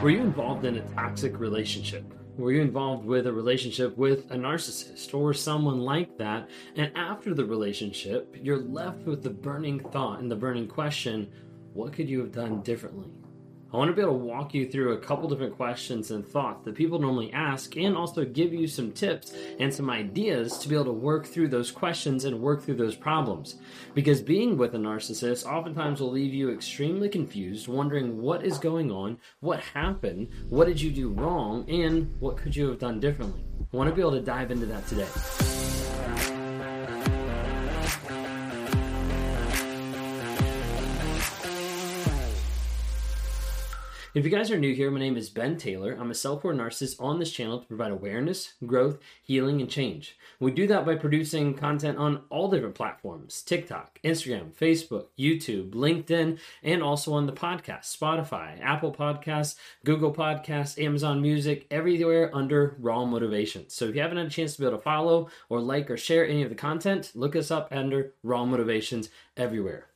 Were you involved in a toxic relationship? Were you involved with a relationship with a narcissist or someone like that? And after the relationship, you're left with the burning thought and the burning question what could you have done differently? I want to be able to walk you through a couple different questions and thoughts that people normally ask, and also give you some tips and some ideas to be able to work through those questions and work through those problems. Because being with a narcissist oftentimes will leave you extremely confused, wondering what is going on, what happened, what did you do wrong, and what could you have done differently. I want to be able to dive into that today. If you guys are new here, my name is Ben Taylor. I'm a self aware narcissist on this channel to provide awareness, growth, healing, and change. We do that by producing content on all different platforms TikTok, Instagram, Facebook, YouTube, LinkedIn, and also on the podcast Spotify, Apple Podcasts, Google Podcasts, Amazon Music, everywhere under Raw Motivation. So if you haven't had a chance to be able to follow or like or share any of the content, look us up under Raw Motivations everywhere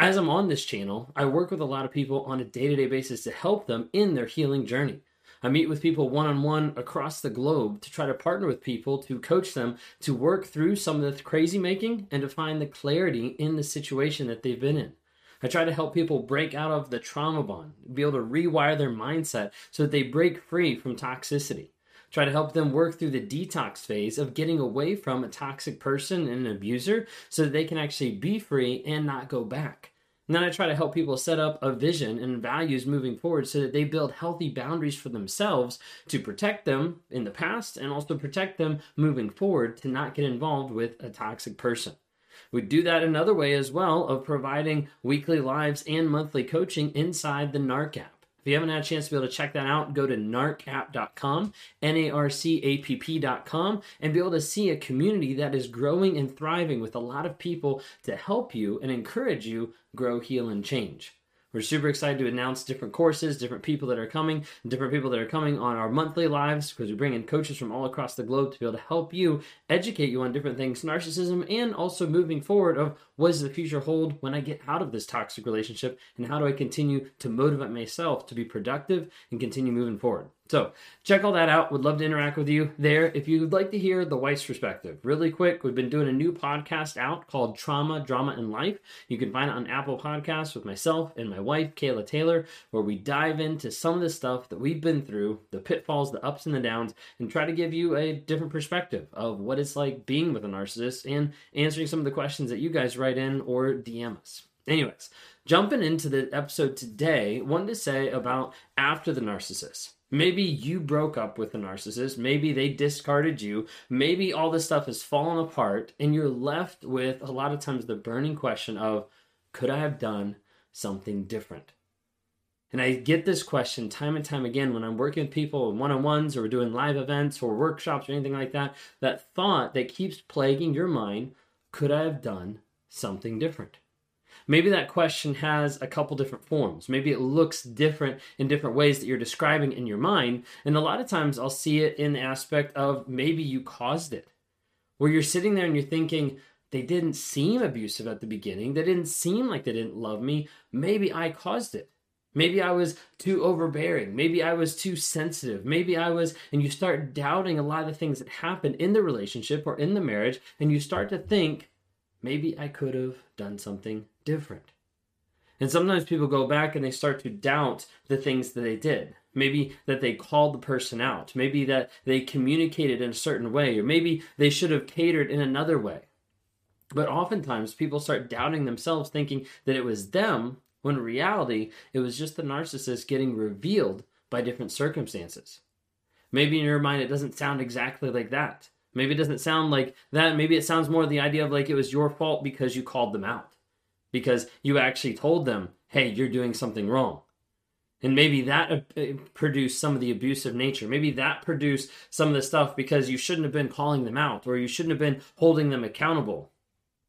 as I'm on this channel, I work with a lot of people on a day to day basis to help them in their healing journey. I meet with people one on one across the globe to try to partner with people to coach them to work through some of the crazy making and to find the clarity in the situation that they've been in. I try to help people break out of the trauma bond, be able to rewire their mindset so that they break free from toxicity. Try to help them work through the detox phase of getting away from a toxic person and an abuser so that they can actually be free and not go back. And then I try to help people set up a vision and values moving forward so that they build healthy boundaries for themselves to protect them in the past and also protect them moving forward to not get involved with a toxic person. We do that another way as well of providing weekly lives and monthly coaching inside the NARC app. If you haven't had a chance to be able to check that out, go to narcapp.com, N A R C A P P.com, and be able to see a community that is growing and thriving with a lot of people to help you and encourage you grow, heal, and change. We're super excited to announce different courses, different people that are coming, different people that are coming on our monthly lives because we bring in coaches from all across the globe to be able to help you educate you on different things, narcissism, and also moving forward of what does the future hold when I get out of this toxic relationship and how do I continue to motivate myself to be productive and continue moving forward. So check all that out. Would love to interact with you there. If you'd like to hear the wife's perspective, really quick, we've been doing a new podcast out called Trauma, Drama, and Life. You can find it on Apple Podcasts with myself and my wife, Kayla Taylor, where we dive into some of the stuff that we've been through, the pitfalls, the ups and the downs, and try to give you a different perspective of what it's like being with a narcissist and answering some of the questions that you guys write in or DM us. Anyways, jumping into the episode today, wanted to say about after the narcissist. Maybe you broke up with a narcissist. Maybe they discarded you. Maybe all this stuff has fallen apart, and you're left with a lot of times the burning question of, could I have done something different? And I get this question time and time again when I'm working with people one on ones or doing live events or workshops or anything like that. That thought that keeps plaguing your mind could I have done something different? Maybe that question has a couple different forms. Maybe it looks different in different ways that you're describing in your mind. And a lot of times I'll see it in the aspect of maybe you caused it, where you're sitting there and you're thinking, they didn't seem abusive at the beginning. They didn't seem like they didn't love me. Maybe I caused it. Maybe I was too overbearing. Maybe I was too sensitive. Maybe I was, and you start doubting a lot of the things that happen in the relationship or in the marriage, and you start to think, maybe I could have done something different. And sometimes people go back and they start to doubt the things that they did. Maybe that they called the person out. Maybe that they communicated in a certain way, or maybe they should have catered in another way. But oftentimes people start doubting themselves, thinking that it was them, when in reality, it was just the narcissist getting revealed by different circumstances. Maybe in your mind, it doesn't sound exactly like that. Maybe it doesn't sound like that. Maybe it sounds more the idea of like it was your fault because you called them out because you actually told them, hey, you're doing something wrong. And maybe that uh, produced some of the abusive nature. Maybe that produced some of the stuff because you shouldn't have been calling them out or you shouldn't have been holding them accountable.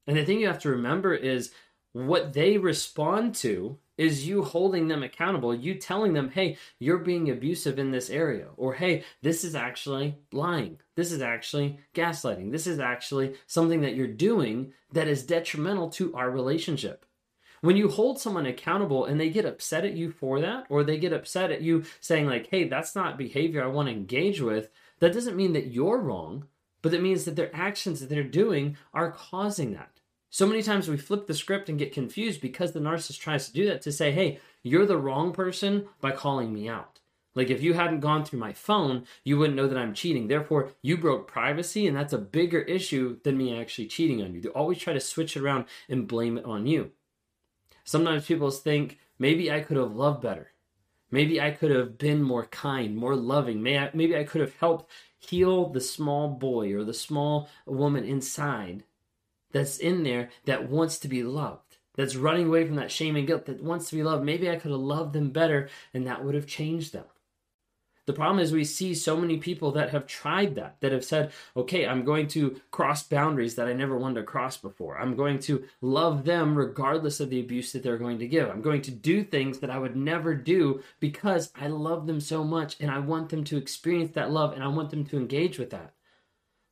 And the thing you have to remember is what they respond to is you holding them accountable, you telling them, hey, you're being abusive in this area, or hey, this is actually lying. This is actually gaslighting. This is actually something that you're doing that is detrimental to our relationship. When you hold someone accountable and they get upset at you for that, or they get upset at you saying, like, hey, that's not behavior I want to engage with, that doesn't mean that you're wrong, but it means that their actions that they're doing are causing that. So many times we flip the script and get confused because the narcissist tries to do that to say, hey, you're the wrong person by calling me out. Like if you hadn't gone through my phone, you wouldn't know that I'm cheating. Therefore, you broke privacy, and that's a bigger issue than me actually cheating on you. They always try to switch it around and blame it on you. Sometimes people think maybe I could have loved better. Maybe I could have been more kind, more loving. Maybe I could have helped heal the small boy or the small woman inside that's in there that wants to be loved, that's running away from that shame and guilt, that wants to be loved. Maybe I could have loved them better and that would have changed them. The problem is we see so many people that have tried that, that have said, okay, I'm going to cross boundaries that I never wanted to cross before. I'm going to love them regardless of the abuse that they're going to give. I'm going to do things that I would never do because I love them so much and I want them to experience that love and I want them to engage with that.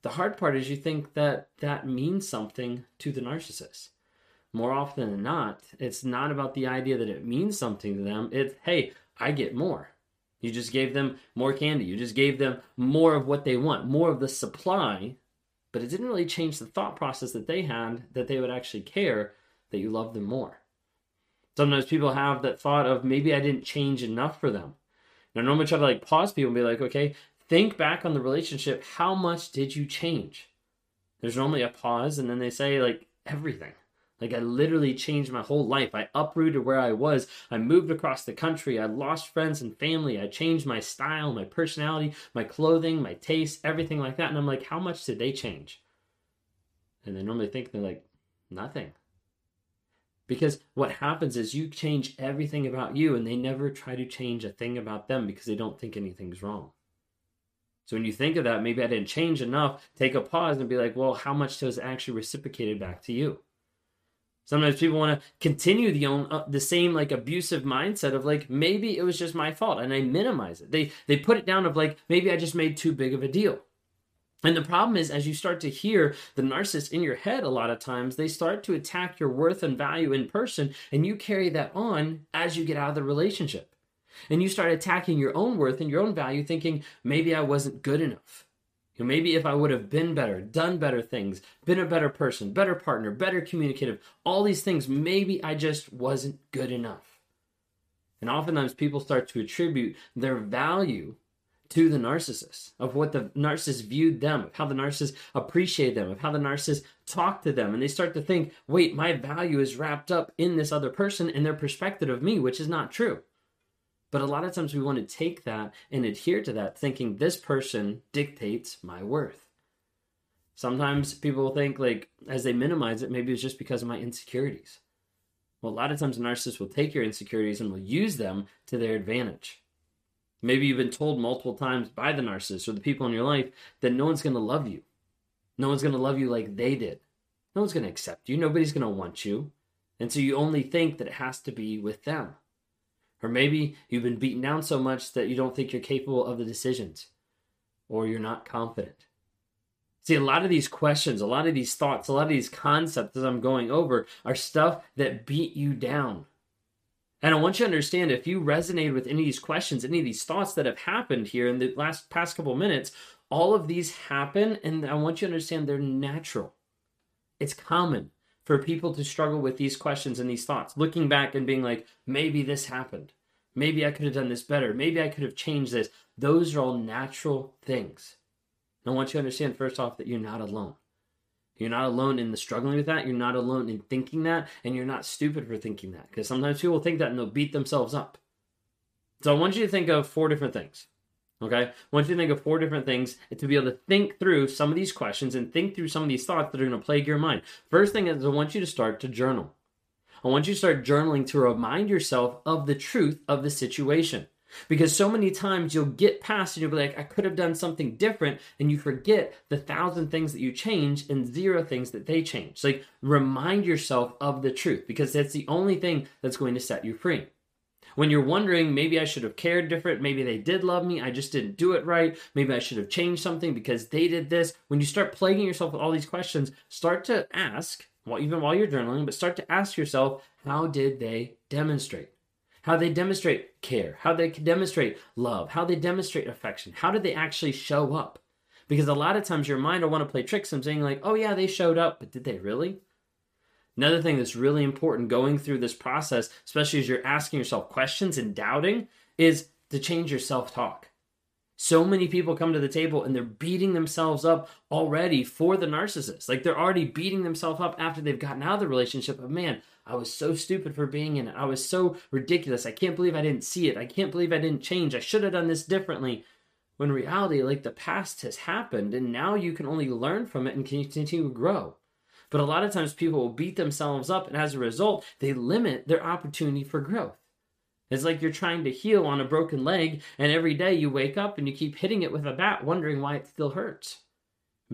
The hard part is you think that that means something to the narcissist. More often than not, it's not about the idea that it means something to them. It's, hey, I get more. You just gave them more candy. You just gave them more of what they want, more of the supply. But it didn't really change the thought process that they had that they would actually care that you love them more. Sometimes people have that thought of maybe I didn't change enough for them. And I normally try to like pause people and be like, okay, think back on the relationship. How much did you change? There's normally a pause, and then they say like everything. Like I literally changed my whole life. I uprooted where I was. I moved across the country. I lost friends and family. I changed my style, my personality, my clothing, my taste, everything like that. And I'm like, how much did they change? And they normally think they're like, nothing. Because what happens is you change everything about you and they never try to change a thing about them because they don't think anything's wrong. So when you think of that, maybe I didn't change enough, take a pause and be like, well, how much does actually reciprocated back to you? Sometimes people want to continue the own uh, the same like abusive mindset of like maybe it was just my fault and I minimize it. They they put it down of like maybe I just made too big of a deal. And the problem is, as you start to hear the narcissist in your head, a lot of times they start to attack your worth and value in person, and you carry that on as you get out of the relationship. And you start attacking your own worth and your own value, thinking, maybe I wasn't good enough. You know, maybe if I would have been better, done better things, been a better person, better partner, better communicative, all these things, maybe I just wasn't good enough. And oftentimes people start to attribute their value to the narcissist, of what the narcissist viewed them, of how the narcissist appreciated them, of how the narcissist talked to them. And they start to think, wait, my value is wrapped up in this other person and their perspective of me, which is not true. But a lot of times we want to take that and adhere to that, thinking this person dictates my worth. Sometimes people think, like, as they minimize it, maybe it's just because of my insecurities. Well, a lot of times a narcissist will take your insecurities and will use them to their advantage. Maybe you've been told multiple times by the narcissist or the people in your life that no one's going to love you. No one's going to love you like they did. No one's going to accept you. Nobody's going to want you. And so you only think that it has to be with them. Or maybe you've been beaten down so much that you don't think you're capable of the decisions or you're not confident. See, a lot of these questions, a lot of these thoughts, a lot of these concepts as I'm going over are stuff that beat you down. And I want you to understand if you resonate with any of these questions, any of these thoughts that have happened here in the last past couple minutes, all of these happen, and I want you to understand they're natural. It's common for people to struggle with these questions and these thoughts, looking back and being like, maybe this happened. Maybe I could have done this better. Maybe I could have changed this. Those are all natural things. I want you to understand, first off, that you're not alone. You're not alone in the struggling with that. You're not alone in thinking that. And you're not stupid for thinking that. Because sometimes people think that and they'll beat themselves up. So I want you to think of four different things. Okay? I want you to think of four different things to be able to think through some of these questions and think through some of these thoughts that are going to plague your mind. First thing is, I want you to start to journal. I want you to start journaling to remind yourself of the truth of the situation. Because so many times you'll get past and you'll be like, I could have done something different, and you forget the thousand things that you change and zero things that they change. Like remind yourself of the truth because that's the only thing that's going to set you free. When you're wondering, maybe I should have cared different, maybe they did love me, I just didn't do it right, maybe I should have changed something because they did this. When you start plaguing yourself with all these questions, start to ask, well, even while you're journaling, but start to ask yourself, how did they demonstrate? How they demonstrate care, how they demonstrate love, how they demonstrate affection. How did they actually show up? Because a lot of times your mind will want to play tricks and saying, like, oh yeah, they showed up, but did they really? Another thing that's really important going through this process, especially as you're asking yourself questions and doubting, is to change your self talk. So many people come to the table and they're beating themselves up already for the narcissist. Like they're already beating themselves up after they've gotten out of the relationship of, man, I was so stupid for being in it. I was so ridiculous. I can't believe I didn't see it. I can't believe I didn't change. I should have done this differently. When reality, like the past has happened and now you can only learn from it and continue to grow. But a lot of times people will beat themselves up, and as a result, they limit their opportunity for growth. It's like you're trying to heal on a broken leg, and every day you wake up and you keep hitting it with a bat, wondering why it still hurts.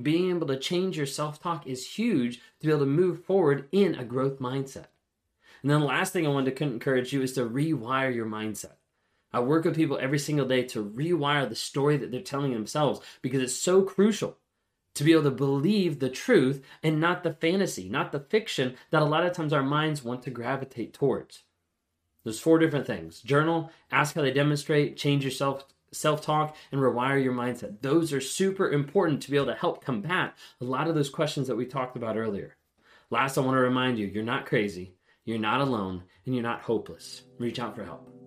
Being able to change your self talk is huge to be able to move forward in a growth mindset. And then the last thing I wanted to encourage you is to rewire your mindset. I work with people every single day to rewire the story that they're telling themselves because it's so crucial to be able to believe the truth and not the fantasy, not the fiction that a lot of times our minds want to gravitate towards. There's four different things journal, ask how they demonstrate, change your self self talk, and rewire your mindset. Those are super important to be able to help combat a lot of those questions that we talked about earlier. Last, I want to remind you you're not crazy, you're not alone, and you're not hopeless. Reach out for help.